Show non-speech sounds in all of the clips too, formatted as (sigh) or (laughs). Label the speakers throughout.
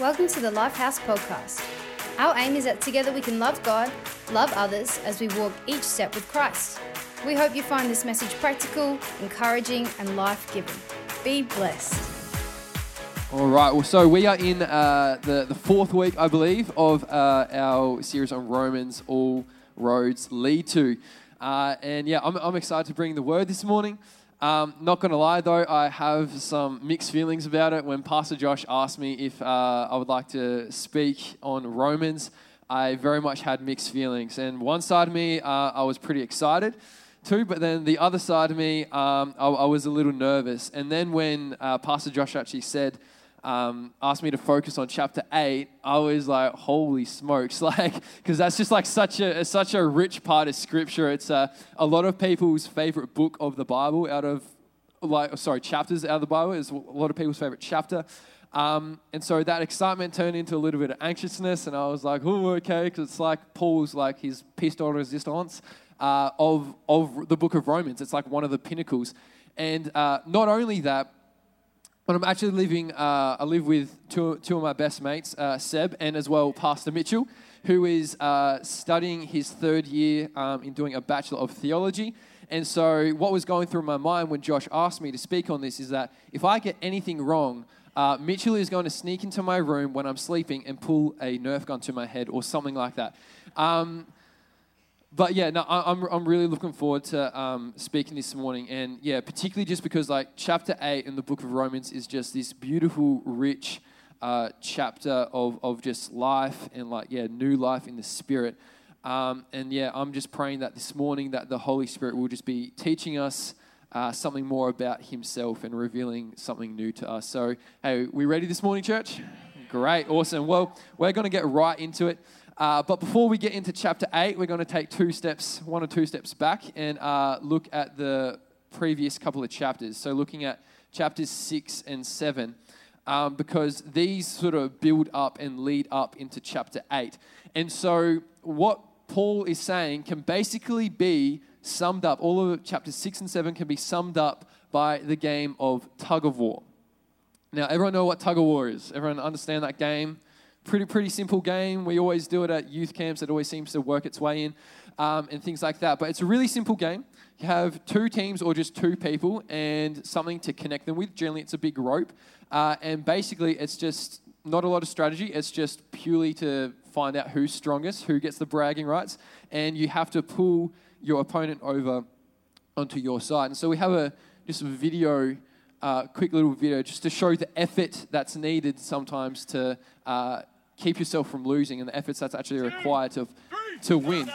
Speaker 1: Welcome to the Lifehouse Podcast. Our aim is that together we can love God, love others as we walk each step with Christ. We hope you find this message practical, encouraging, and life giving. Be blessed.
Speaker 2: All right. Well, so we are in uh, the the fourth week, I believe, of uh, our series on Romans. All roads lead to, uh, and yeah, I'm, I'm excited to bring the word this morning. Um, not going to lie, though, I have some mixed feelings about it. When Pastor Josh asked me if uh, I would like to speak on Romans, I very much had mixed feelings. And one side of me, uh, I was pretty excited too, but then the other side of me, um, I, I, was a little nervous. And then when uh, Pastor Josh actually said, um, asked me to focus on chapter 8 i was like holy smokes. (laughs) Like because that's just like such a such a rich part of scripture. It's uh, a lot of people's favorite book of the bible out of like sorry chapters out of the bible is a lot of people's favorite chapter. Um, and so that excitement turned into a little bit of anxiousness and i was like oh okay. Because it's like paul's like his de resistance uh, of, of the book of romans. It's like one of the pinnacles. And uh, not only that but I'm actually living, uh, I live with two, two of my best mates, uh, Seb and as well Pastor Mitchell, who is uh, studying his third year um, in doing a Bachelor of Theology. And so, what was going through my mind when Josh asked me to speak on this is that if I get anything wrong, uh, Mitchell is going to sneak into my room when I'm sleeping and pull a Nerf gun to my head or something like that. Um, but yeah, no, I'm, I'm really looking forward to um, speaking this morning. And yeah, particularly just because like chapter 8 in the book of Romans is just this beautiful, rich uh, chapter of, of just life and like, yeah, new life in the Spirit. Um, and yeah, I'm just praying that this morning that the Holy Spirit will just be teaching us uh, something more about Himself and revealing something new to us. So, hey, we ready this morning, church? Great, awesome. Well, we're going to get right into it. Uh, but before we get into chapter 8, we're going to take two steps, one or two steps back, and uh, look at the previous couple of chapters. So, looking at chapters 6 and 7, um, because these sort of build up and lead up into chapter 8. And so, what Paul is saying can basically be summed up, all of chapters 6 and 7 can be summed up by the game of tug of war. Now, everyone know what tug of war is? Everyone understand that game? Pretty, pretty simple game. We always do it at youth camps. It always seems to work its way in um, and things like that. But it's a really simple game. You have two teams or just two people and something to connect them with. Generally, it's a big rope. Uh, and basically, it's just not a lot of strategy. It's just purely to find out who's strongest, who gets the bragging rights. And you have to pull your opponent over onto your side. And so we have a just a video uh, quick little video just to show the effort that's needed sometimes to uh, keep yourself from losing and the efforts that's actually required to, to win.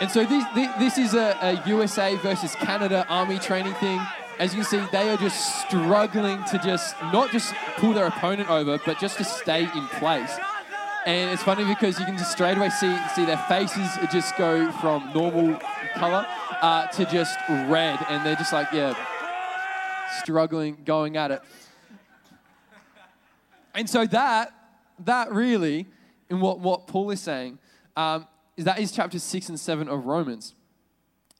Speaker 2: And so this, this is a, a USA versus Canada army training thing. As you can see, they are just struggling to just not just pull their opponent over, but just to stay in place. And it's funny because you can just straight away see see their faces just go from normal color uh, to just red, and they're just like, yeah, struggling, going at it. And so that that really, in what, what Paul is saying, um, is that is chapter 6 and 7 of Romans.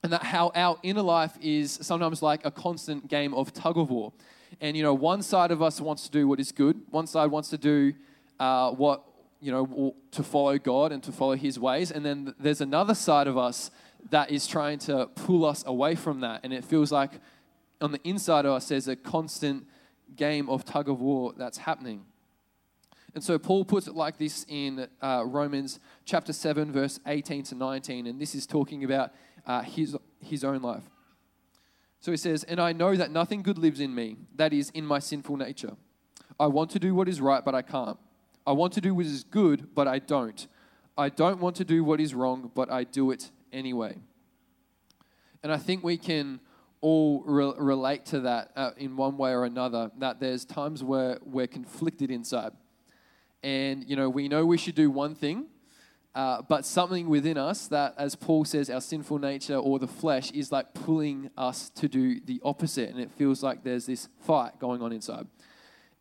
Speaker 2: And that how our inner life is sometimes like a constant game of tug of war. And, you know, one side of us wants to do what is good, one side wants to do uh, what, you know, to follow God and to follow his ways. And then there's another side of us that is trying to pull us away from that. And it feels like on the inside of us, there's a constant game of tug of war that's happening. And so Paul puts it like this in uh, Romans chapter 7, verse 18 to 19. And this is talking about uh, his, his own life. So he says, And I know that nothing good lives in me, that is, in my sinful nature. I want to do what is right, but I can't. I want to do what is good, but I don't. I don't want to do what is wrong, but I do it anyway. And I think we can all re- relate to that uh, in one way or another, that there's times where we're conflicted inside and you know we know we should do one thing uh, but something within us that as paul says our sinful nature or the flesh is like pulling us to do the opposite. And it feels like there's this fight going on inside.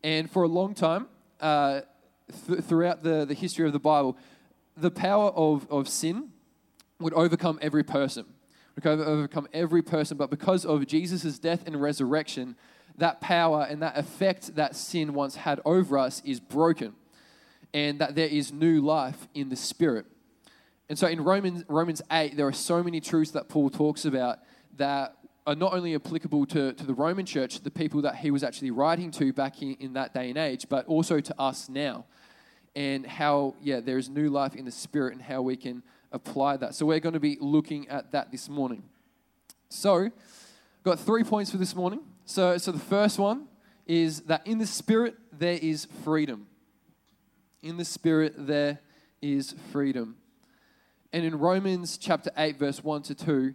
Speaker 2: And for a long time uh, th- throughout the, the history of the bible the power of, of sin would overcome every person. Would overcome every person. But because of jesus' death and resurrection that power and that effect that sin once had over us is broken and that there is new life in the Spirit. And so in Romans, Romans 8, there are so many truths that Paul talks about that are not only applicable to, to the Roman church, the people that he was actually writing to back in, in that day and age, but also to us now. And how, yeah, there is new life in the Spirit and how we can apply that. So we're going to be looking at that this morning. So, got three points for this morning. So, so the first one is that in the Spirit there is freedom. In the Spirit there is freedom. And in Romans chapter 8, verse 1 to 2,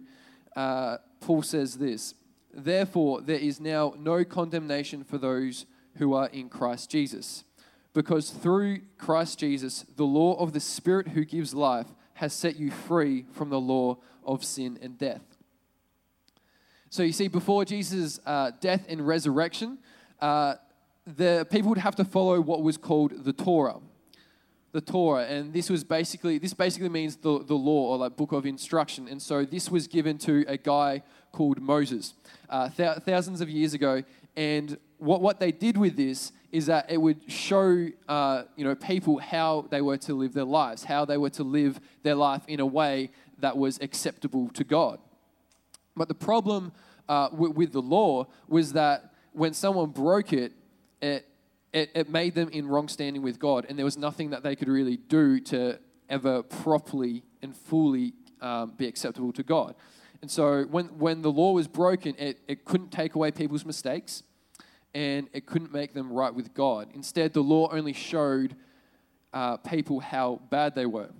Speaker 2: uh, Paul says this Therefore, there is now no condemnation for those who are in Christ Jesus. Because through Christ Jesus, the law of the Spirit who gives life has set you free from the law of sin and death. So you see, before Jesus' uh, death and resurrection, uh, the people would have to follow what was called the Torah. The Torah, and this was basically this basically means the, the law or like book of instruction. And so this was given to a guy called Moses uh, th- thousands of years ago. And what, what they did with this is that it would show uh, you know people how they were to live their lives, how they were to live their life in a way that was acceptable to God. But the problem uh, with, with the law was that when someone broke it, it, it, it made them in wrong standing with God, and there was nothing that they could really do to ever properly and fully um, be acceptable to God. And so when, when the law was broken, it, it couldn't take away people's mistakes and it couldn't make them right with God. Instead, the law only showed uh, people how bad they were.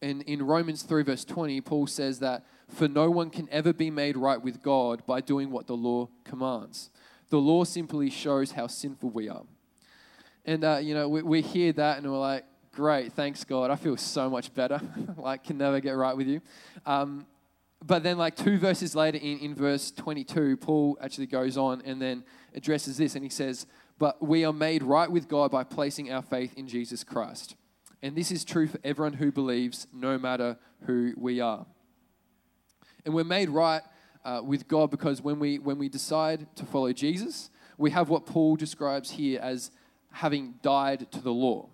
Speaker 2: And in Romans 3, verse 20, Paul says that, For no one can ever be made right with God by doing what the law commands. The law simply shows how sinful we are. And, uh, you know, we, we hear that and we're like, Great, thanks God. I feel so much better. (laughs) like, can never get right with you. Um, but then, like two verses later, in, in verse 22, Paul actually goes on and then addresses this and he says, But we are made right with God by placing our faith in Jesus Christ. And this is true for everyone who believes, no matter who we are. And we're made right uh, with God because when we, when we decide to follow Jesus, we have what Paul describes here as having died to the law.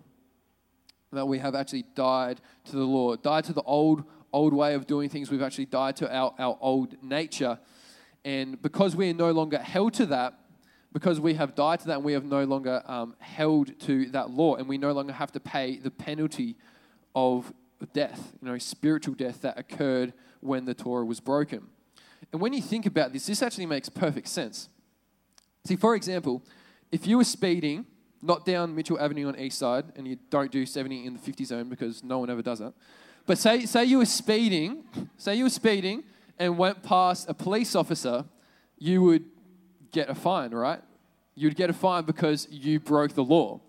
Speaker 2: That we have actually died to the law, died to the old old way of doing things. We've actually died to our, our old nature. And because we are no longer held to that, because we have died to that and we have no longer um, held to that law, and we no longer have to pay the penalty of death, you know, spiritual death that occurred when the Torah was broken. And when you think about this, this actually makes perfect sense. See, for example, if you were speeding, not down Mitchell Avenue on East Side, and you don't do 70 in the 50 zone because no one ever does that, but say, say you were speeding, (laughs) say you were speeding and went past a police officer, you would get a fine, right? You'd get a fine because you broke the law.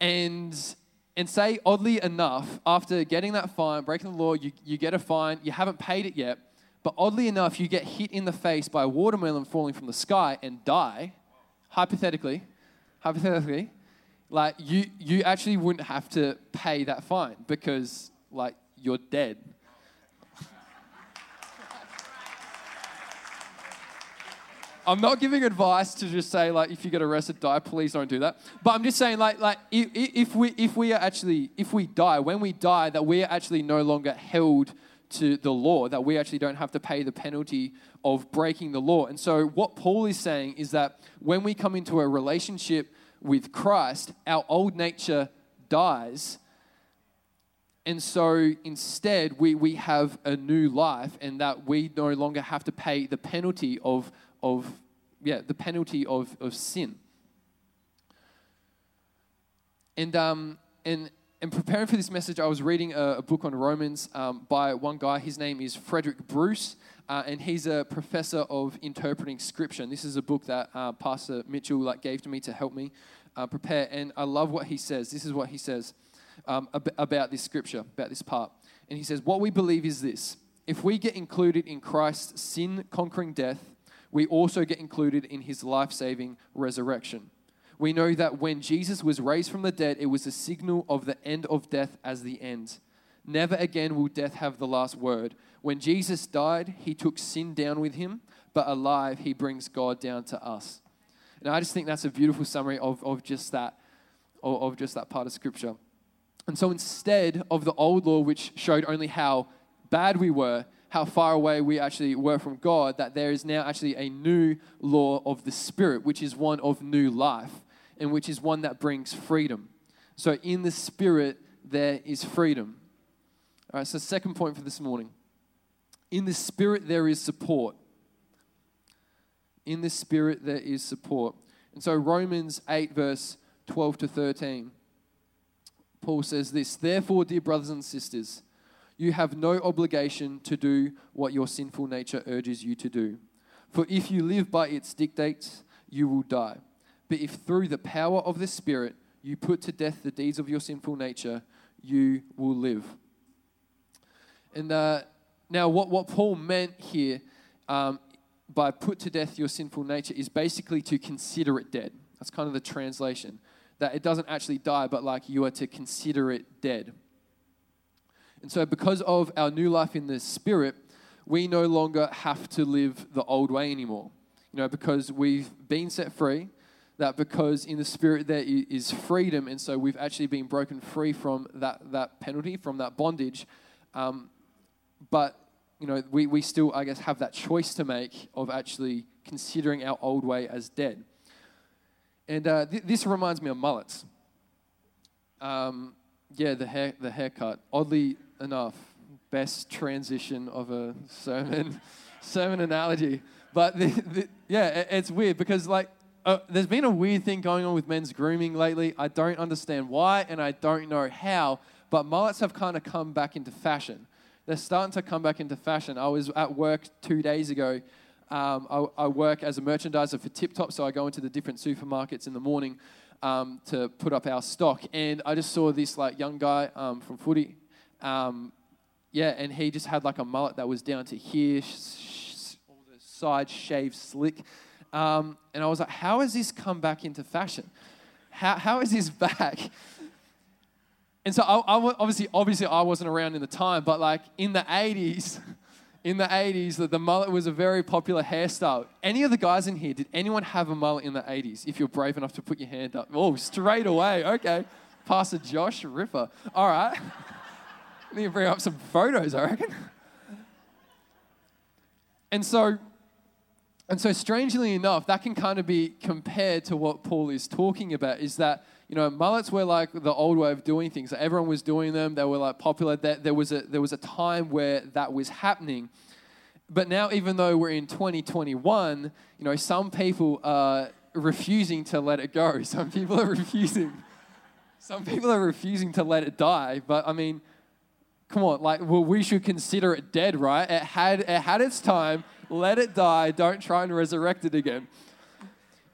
Speaker 2: And and say oddly enough, after getting that fine, breaking the law, you, you get a fine, you haven't paid it yet, but oddly enough, you get hit in the face by a watermelon falling from the sky and die, hypothetically, hypothetically, like you you actually wouldn't have to pay that fine because like you're dead. I'm not giving advice to just say like if you get arrested, die. Please don't do that. But I'm just saying like like if, if we if we are actually if we die when we die that we are actually no longer held to the law that we actually don't have to pay the penalty of breaking the law. And so what Paul is saying is that when we come into a relationship with Christ, our old nature dies and so instead, we, we have a new life, and that we no longer have to pay the penalty of, of yeah, the penalty of, of sin. And, um, and, and preparing for this message, I was reading a, a book on Romans um, by one guy. His name is Frederick Bruce, uh, and he's a professor of interpreting scripture. And this is a book that uh, Pastor Mitchell like, gave to me to help me uh, prepare. And I love what he says. This is what he says um, ab- about this scripture, about this part. And he says, What we believe is this if we get included in Christ's sin conquering death, we also get included in his life saving resurrection. We know that when Jesus was raised from the dead, it was a signal of the end of death as the end. Never again will death have the last word. When Jesus died, he took sin down with him, but alive, he brings God down to us. And I just think that's a beautiful summary of, of just that of, just that part of Scripture. And so instead of the old law, which showed only how bad we were, how far away we actually were from God, that there is now actually a new law of the Spirit, which is one of new life, and which is one that brings freedom. So in the Spirit, there is freedom. All right, so second point for this morning. In the Spirit, there is support. In the Spirit, there is support. And so Romans 8, verse 12 to 13, Paul says this Therefore, dear brothers and sisters, you have no obligation to do what your sinful nature urges you to do. For if you live by its dictates, you will die. But if through the power of the Spirit you put to death the deeds of your sinful nature, you will live. And uh, now, what, what Paul meant here um, by put to death your sinful nature is basically to consider it dead. That's kind of the translation. That it doesn't actually die, but like you are to consider it dead. And so, because of our new life in the Spirit, we no longer have to live the old way anymore. You know, because we've been set free, that because in the Spirit there is freedom, and so we've actually been broken free from that, that penalty, from that bondage. Um, but, you know, we, we still, I guess, have that choice to make of actually considering our old way as dead. And uh, th- this reminds me of mullets. Um, yeah, the hair, the haircut. Oddly enough, best transition of a sermon, (laughs) sermon analogy. But the, the, yeah, it, it's weird because like uh, there's been a weird thing going on with men's grooming lately. I don't understand why, and I don't know how. But mullets have kind of come back into fashion. They're starting to come back into fashion. I was at work two days ago. Um, I, I, work as a merchandiser for Tip Top, so I go into the different supermarkets in the morning um, to put up our stock. And I just saw this like young guy um, from footy um, yeah, and he just had like a mullet that was down to here, sh- all the sides shaved slick. Um, and I was like, how has this come back into fashion? How, how is this back? And so I, I, obviously, obviously I wasn't around in the time, but like in the 80s, in the 80s, the, the mullet was a very popular hairstyle. Any of the guys in here, did anyone have a mullet in the 80s? If you're brave enough to put your hand up. Oh, straight away. Okay. Pastor Josh Ripper. All right. (laughs) need to bring up some photos, I reckon. And so, and so strangely enough, that can kind of be compared to what Paul is talking about is that, you know, mullets were like the old way of doing things. Everyone was doing them. They were like popular. There was a, there was a time where that was happening. But now, even though we're in 2021, you know, some people are refusing to let it go. (laughs) Some people are refusing. Some people are refusing to let it die. But I mean, Come on, like, well, we should consider it dead, right? It had, it had its time. Let it die. Don't try and resurrect it again.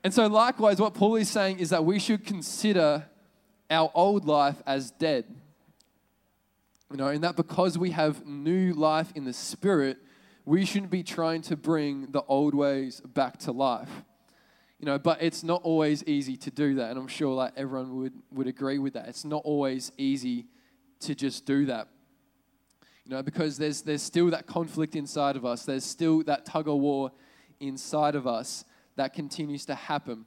Speaker 2: And so, likewise, what Paul is saying is that we should consider our old life as dead. You know, and that because we have new life in the Spirit, we shouldn't be trying to bring the old ways back to life. You know, but it's not always easy to do that. And I'm sure like everyone would, would agree with that. It's not always easy to just do that. You know, because there's, there's still that conflict inside of us, there's still that tug of war inside of us that continues to happen.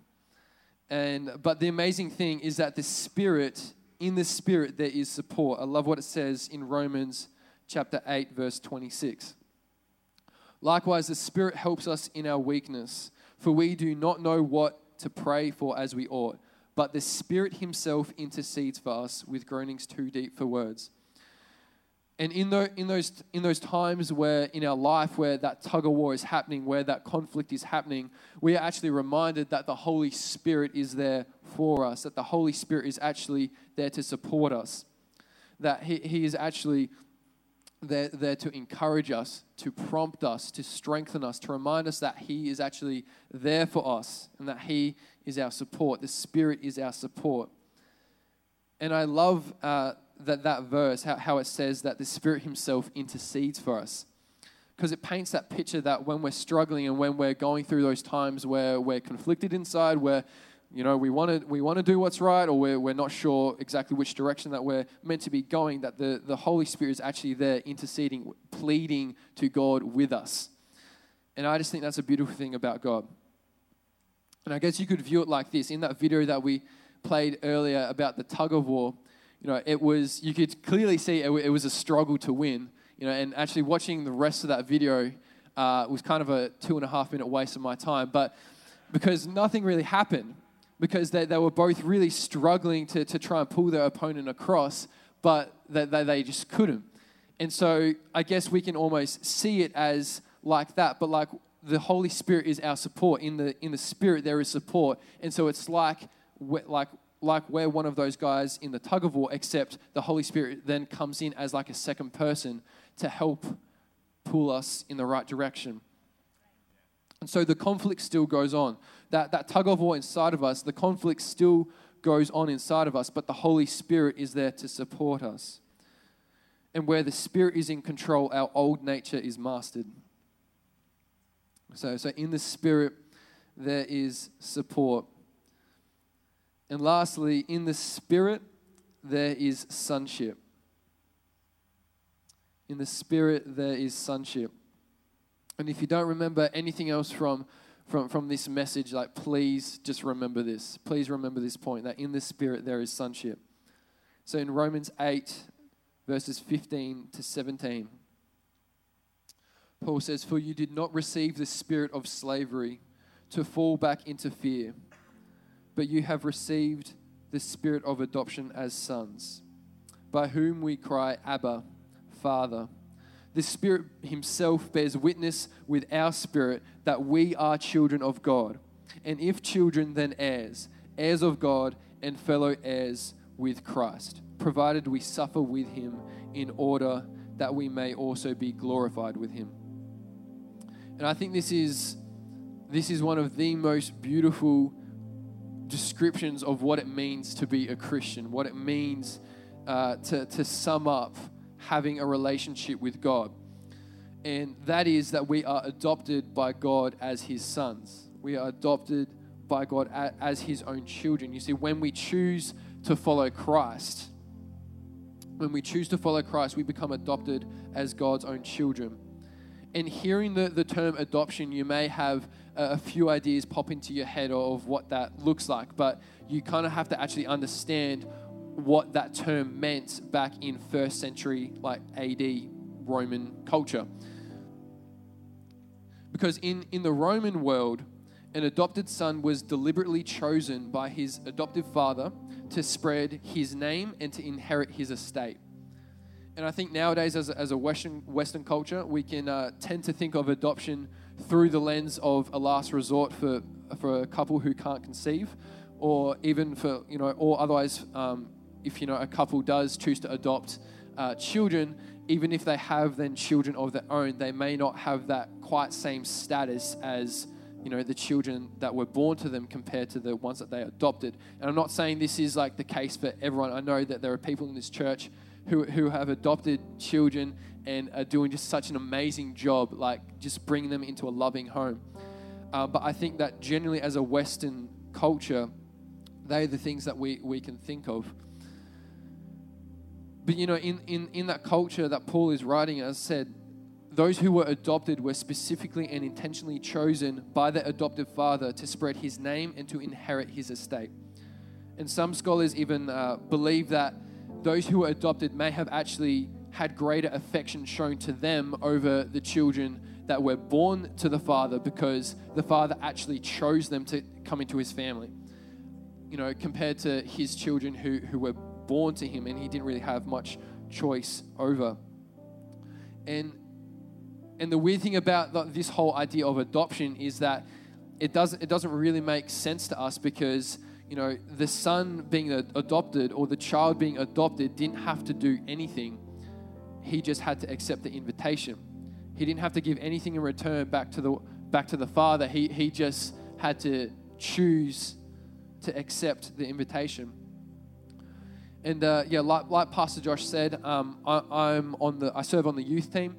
Speaker 2: And, but the amazing thing is that the Spirit, in the Spirit, there is support. I love what it says in Romans chapter 8, verse 26. Likewise, the Spirit helps us in our weakness, for we do not know what to pray for as we ought, but the Spirit Himself intercedes for us with groanings too deep for words. And in, the, in, those, in those times where in our life where that tug of war is happening, where that conflict is happening, we are actually reminded that the Holy Spirit is there for us, that the Holy Spirit is actually there to support us, that He, he is actually there, there to encourage us, to prompt us, to strengthen us, to remind us that He is actually there for us and that He is our support. The Spirit is our support. And I love. Uh, that, that verse, how, how it says that the Spirit Himself intercedes for us. Because it paints that picture that when we're struggling and when we're going through those times where we're conflicted inside, where you know we want to we want to do what's right, or we're, we're not sure exactly which direction that we're meant to be going, that the, the Holy Spirit is actually there interceding, pleading to God with us. And I just think that's a beautiful thing about God. And I guess you could view it like this in that video that we played earlier about the tug of war, you know, it was you could clearly see it, it was a struggle to win. You know, and actually watching the rest of that video uh, was kind of a two and a half minute waste of my time. But because nothing really happened, because they, they were both really struggling to, to try and pull their opponent across, but they, they, they just couldn't. And so I guess we can almost see it as like that, but like the Holy Spirit is our support. In the in the Spirit there is support, and so it's like like like we're one of those guys in the tug of war, except the Holy Spirit then comes in as like a second person to help pull us in the right direction. And so the conflict still goes on. That, that tug of war inside of us, the conflict still goes on inside of us, but the Holy Spirit is there to support us. And where the Spirit is in control, our old nature is mastered. So, so in the Spirit, there is support. And lastly, in the Spirit, there is sonship. In the Spirit, there is sonship. And if you don't remember anything else from, from, from this message, like please just remember this. Please remember this point that in the Spirit, there is sonship. So in Romans 8, verses 15 to 17, Paul says, For you did not receive the spirit of slavery to fall back into fear but you have received the spirit of adoption as sons, by whom we cry, Abba, Father. The Spirit Himself bears witness with our spirit that we are children of God. And if children, then heirs, heirs of God and fellow heirs with Christ, provided we suffer with Him in order that we may also be glorified with Him. And I think this is, this is one of the most beautiful descriptions of what it means to be a Christian, what it means uh, to, to sum up having a relationship with God. And that is that we are adopted by God as His sons. We are adopted by God as His own children. You see, when we choose to follow Christ, when we choose to follow Christ, we become adopted as God's own children. And hearing the, the term adoption, you may have a few ideas pop into your head of what that looks like, but you kind of have to actually understand what that term meant back in first century, like AD Roman culture. Because in, in the Roman world, an adopted son was deliberately chosen by his adoptive father to spread his name and to inherit his estate. And I think nowadays, as a, as a Western, Western culture, we can uh, tend to think of adoption through the lens of a last resort for, for a couple who can't conceive, or even for, you know, or otherwise, um, if, you know, a couple does choose to adopt uh, children, even if they have then children of their own, they may not have that quite same status as you know the children that were born to them compared to the ones that they adopted. And I'm not saying this is like the case for everyone. I know that there are people in this church who, who have adopted children and are doing just such an amazing job, like just bringing them into a loving home. Uh, but I think that generally, as a Western culture, they're the things that we, we can think of. But you know, in, in, in that culture that Paul is writing, as said, those who were adopted were specifically and intentionally chosen by their adoptive father to spread his name and to inherit his estate. And some scholars even uh, believe that those who were adopted may have actually had greater affection shown to them over the children that were born to the father because the father actually chose them to come into his family. You know, compared to his children who, who were born to him and he didn't really have much choice over. And and the weird thing about this whole idea of adoption is that it doesn't it doesn't really make sense to us because you know the son being adopted or the child being adopted didn't have to do anything he just had to accept the invitation. He didn't have to give anything in return back to the back to the Father. He he just had to choose to accept the invitation. And uh, yeah, like, like Pastor Josh said, um, I, am on the I serve on the youth team,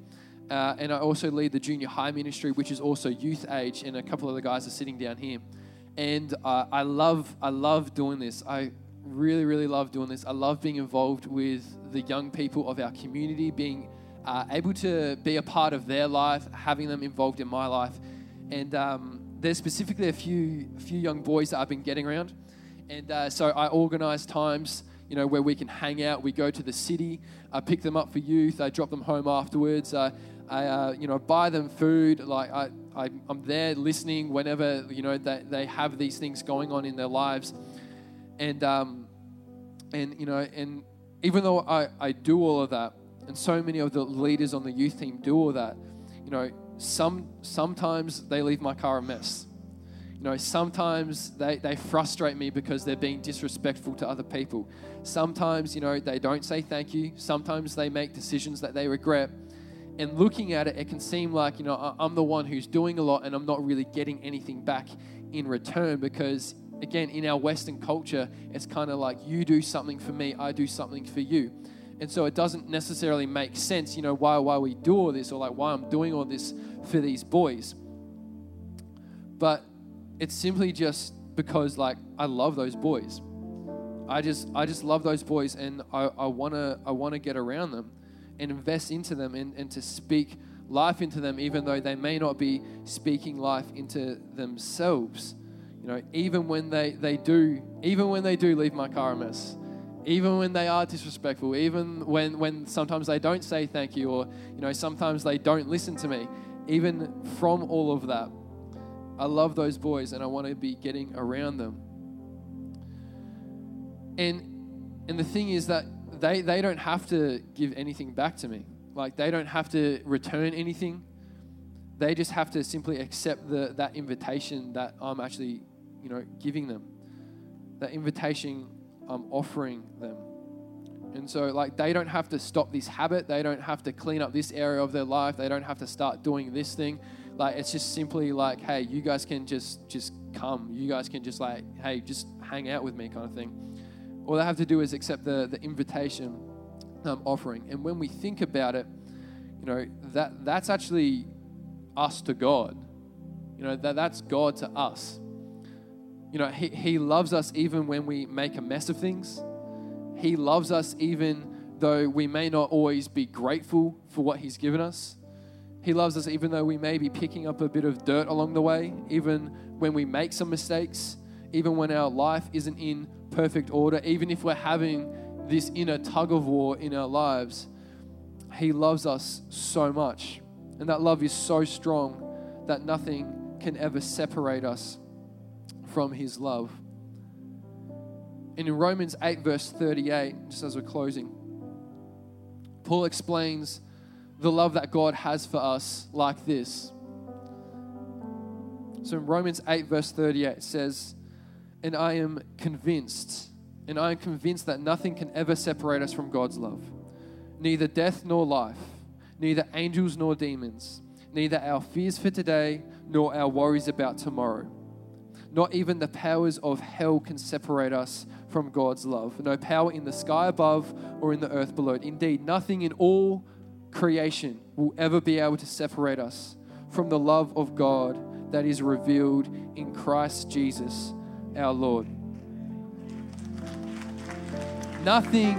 Speaker 2: uh, and I also lead the junior high ministry, which is also youth age. And a couple of the guys are sitting down here, and uh, I love I love doing this. I really, really love doing this. I love being involved with the young people of our community, being uh, able to be a part of their life, having them involved in my life. And um, there's specifically a few, a few young boys that I've been getting around. And uh, so I organize times, you know, where we can hang out. We go to the city. I pick them up for youth. I drop them home afterwards. I, uh, you know, buy them food. Like I, I, am there listening whenever you know they, they have these things going on in their lives, and um, and you know, and even though I, I do all of that, and so many of the leaders on the youth team do all that, you know, some sometimes they leave my car a mess. You know, sometimes they, they frustrate me because they're being disrespectful to other people. Sometimes, you know, they don't say thank you. Sometimes they make decisions that they regret and looking at it, it can seem like, you know, I'm the one who's doing a lot and I'm not really getting anything back in return because, again, in our Western culture, it's kind of like you do something for me, I do something for you. And so it doesn't necessarily make sense, you know, why, why we do all this or like why I'm doing all this for these boys. But it's simply just because like I love those boys. I just I just love those boys and I, I wanna I wanna get around them and invest into them and, and to speak life into them, even though they may not be speaking life into themselves. You know, even when they, they do, even when they do leave my car a mess, even when they are disrespectful, even when, when sometimes they don't say thank you, or you know, sometimes they don't listen to me, even from all of that, I love those boys and I want to be getting around them. And and the thing is that they, they don't have to give anything back to me. Like, they don't have to return anything. They just have to simply accept the, that invitation that I'm actually, you know, giving them. That invitation I'm offering them. And so, like, they don't have to stop this habit. They don't have to clean up this area of their life. They don't have to start doing this thing. Like, it's just simply like, hey, you guys can just just come. You guys can just like, hey, just hang out with me, kind of thing. All they have to do is accept the, the invitation I'm offering. And when we think about it, you know, that, that's actually us to God. You know, that, that's God to us. You know, he, he loves us even when we make a mess of things. He loves us even though we may not always be grateful for what He's given us. He loves us even though we may be picking up a bit of dirt along the way, even when we make some mistakes, even when our life isn't in perfect order, even if we're having this inner tug of war in our lives, He loves us so much. And that love is so strong that nothing can ever separate us from His love. And in Romans 8, verse 38, just as we're closing, Paul explains the love that God has for us like this. So in Romans 8, verse 38, it says, and I am convinced, and I am convinced that nothing can ever separate us from God's love. Neither death nor life, neither angels nor demons, neither our fears for today nor our worries about tomorrow. Not even the powers of hell can separate us from God's love. No power in the sky above or in the earth below. Indeed, nothing in all creation will ever be able to separate us from the love of God that is revealed in Christ Jesus our Lord. Nothing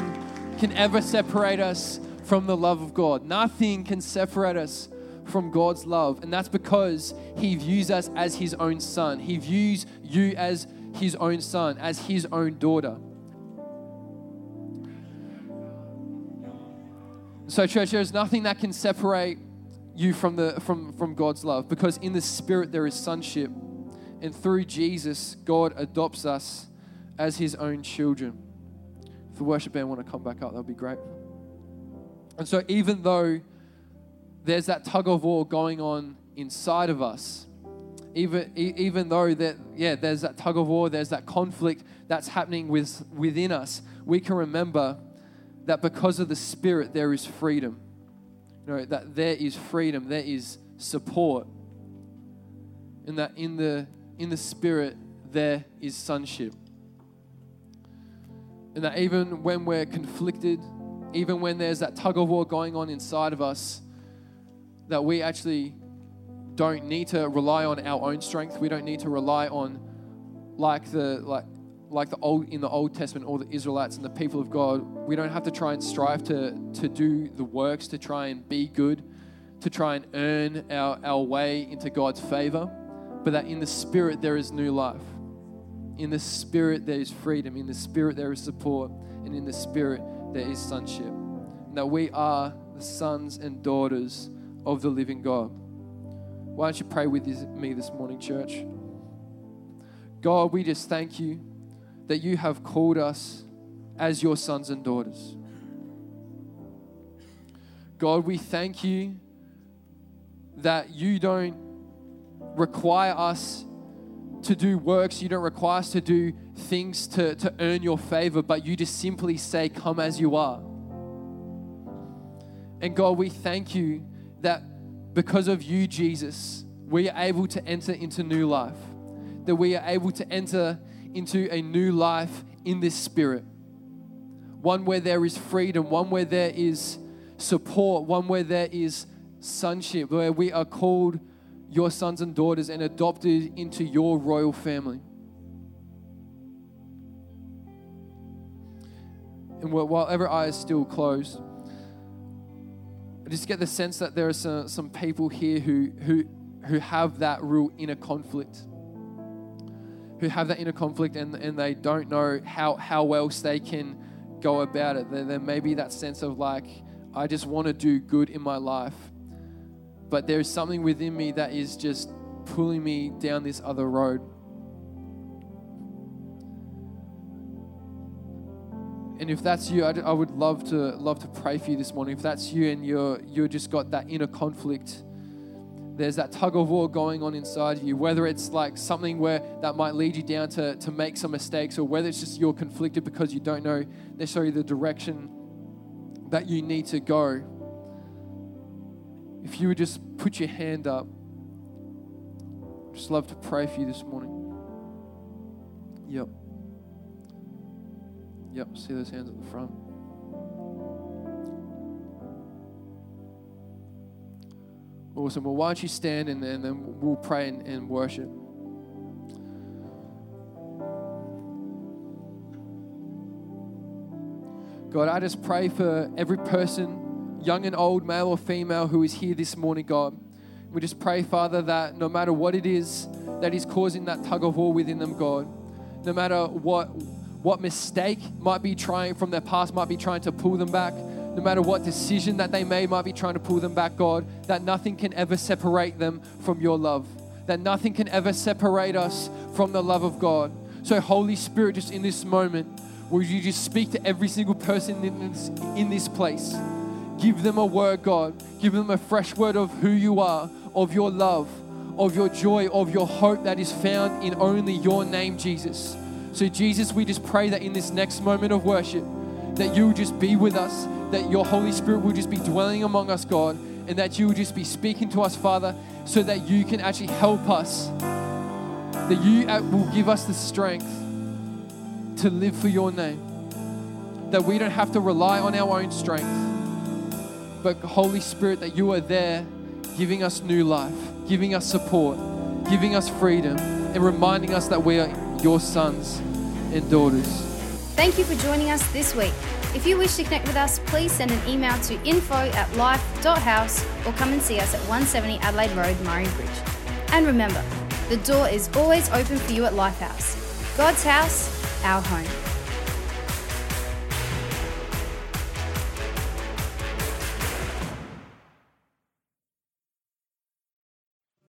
Speaker 2: can ever separate us from the love of God. Nothing can separate us from God's love. And that's because He views us as His own son. He views you as His own son, as His own daughter. So, church, there is nothing that can separate you from, the, from, from God's love because in the Spirit there is sonship. And through Jesus, God adopts us as his own children. If the worship band want to come back up, that would be great. And so, even though there's that tug of war going on inside of us, even, even though that, yeah, there's that tug of war, there's that conflict that's happening with, within us, we can remember that because of the Spirit, there is freedom. You know, that there is freedom, there is support. And that in the in the Spirit, there is sonship. And that even when we're conflicted, even when there's that tug of war going on inside of us, that we actually don't need to rely on our own strength. We don't need to rely on like the like like the old in the Old Testament, all the Israelites and the people of God. We don't have to try and strive to to do the works to try and be good, to try and earn our, our way into God's favor but that in the Spirit there is new life. In the Spirit, there is freedom. In the Spirit, there is support. And in the Spirit, there is sonship. And that we are the sons and daughters of the living God. Why don't you pray with me this morning, church? God, we just thank you that you have called us as your sons and daughters. God, we thank you that you don't require us to do works, you don't require us to do things to, to earn your favor, but you just simply say, Come as you are. And God, we thank you that because of you, Jesus, we are able to enter into new life, that we are able to enter into a new life in this spirit. One where there is freedom, one where there is support, one where there is sonship, where we are called your sons and daughters and adopted into your royal family. And while every eye is still closed, I just get the sense that there are some, some people here who, who, who have that real inner conflict. Who have that inner conflict and, and they don't know how, how else they can go about it. There, there may be that sense of like, I just want to do good in my life. But there is something within me that is just pulling me down this other road. And if that's you, I, would love to love to pray for you this morning. If that's you and you're you just got that inner conflict, there's that tug of war going on inside you. Whether it's like something where that might lead you down to to make some mistakes, or whether it's just you're conflicted because you don't know necessarily the direction that you need to go. If you would just put your hand up, just love to pray for you this morning. Yep. Yep, see those hands at the front. Awesome. Well, why don't you stand and, and then we'll pray and, and worship. God, I just pray for every person, young and old, male or female, who is here this morning, God. We just pray, Father, that no matter what it is that is causing that tug of war within them, God, no matter what what mistake might be trying from their past might be trying to pull them back, no matter what decision that they made might be trying to pull them back, God, that nothing can ever separate them from your love, that nothing can ever separate us from the love of God. So, Holy Spirit, just in this moment, will you just speak to every single person in this, in this place? Give them a word, God. Give them a fresh word of who you are, of your love, of your joy, of your hope that is found in only your name, Jesus. So, Jesus, we just pray that in this next moment of worship, that you just be with us, that your Holy Spirit will just be dwelling among us, God, and that you will just be speaking to us, Father, so that you can actually help us, that you uh, will give us the strength to live for your name, that we don't have to rely on our own strength, but Holy Spirit, that you are there giving us new life, giving us support, giving us freedom, and reminding us that we are your sons and daughters.
Speaker 1: Thank you for joining us this week. If you wish to connect with us, please send an email to info at life.house or come and see us at 170 Adelaide Road, Murray Bridge. And remember, the door is always open for you at Lifehouse. God's house, our home.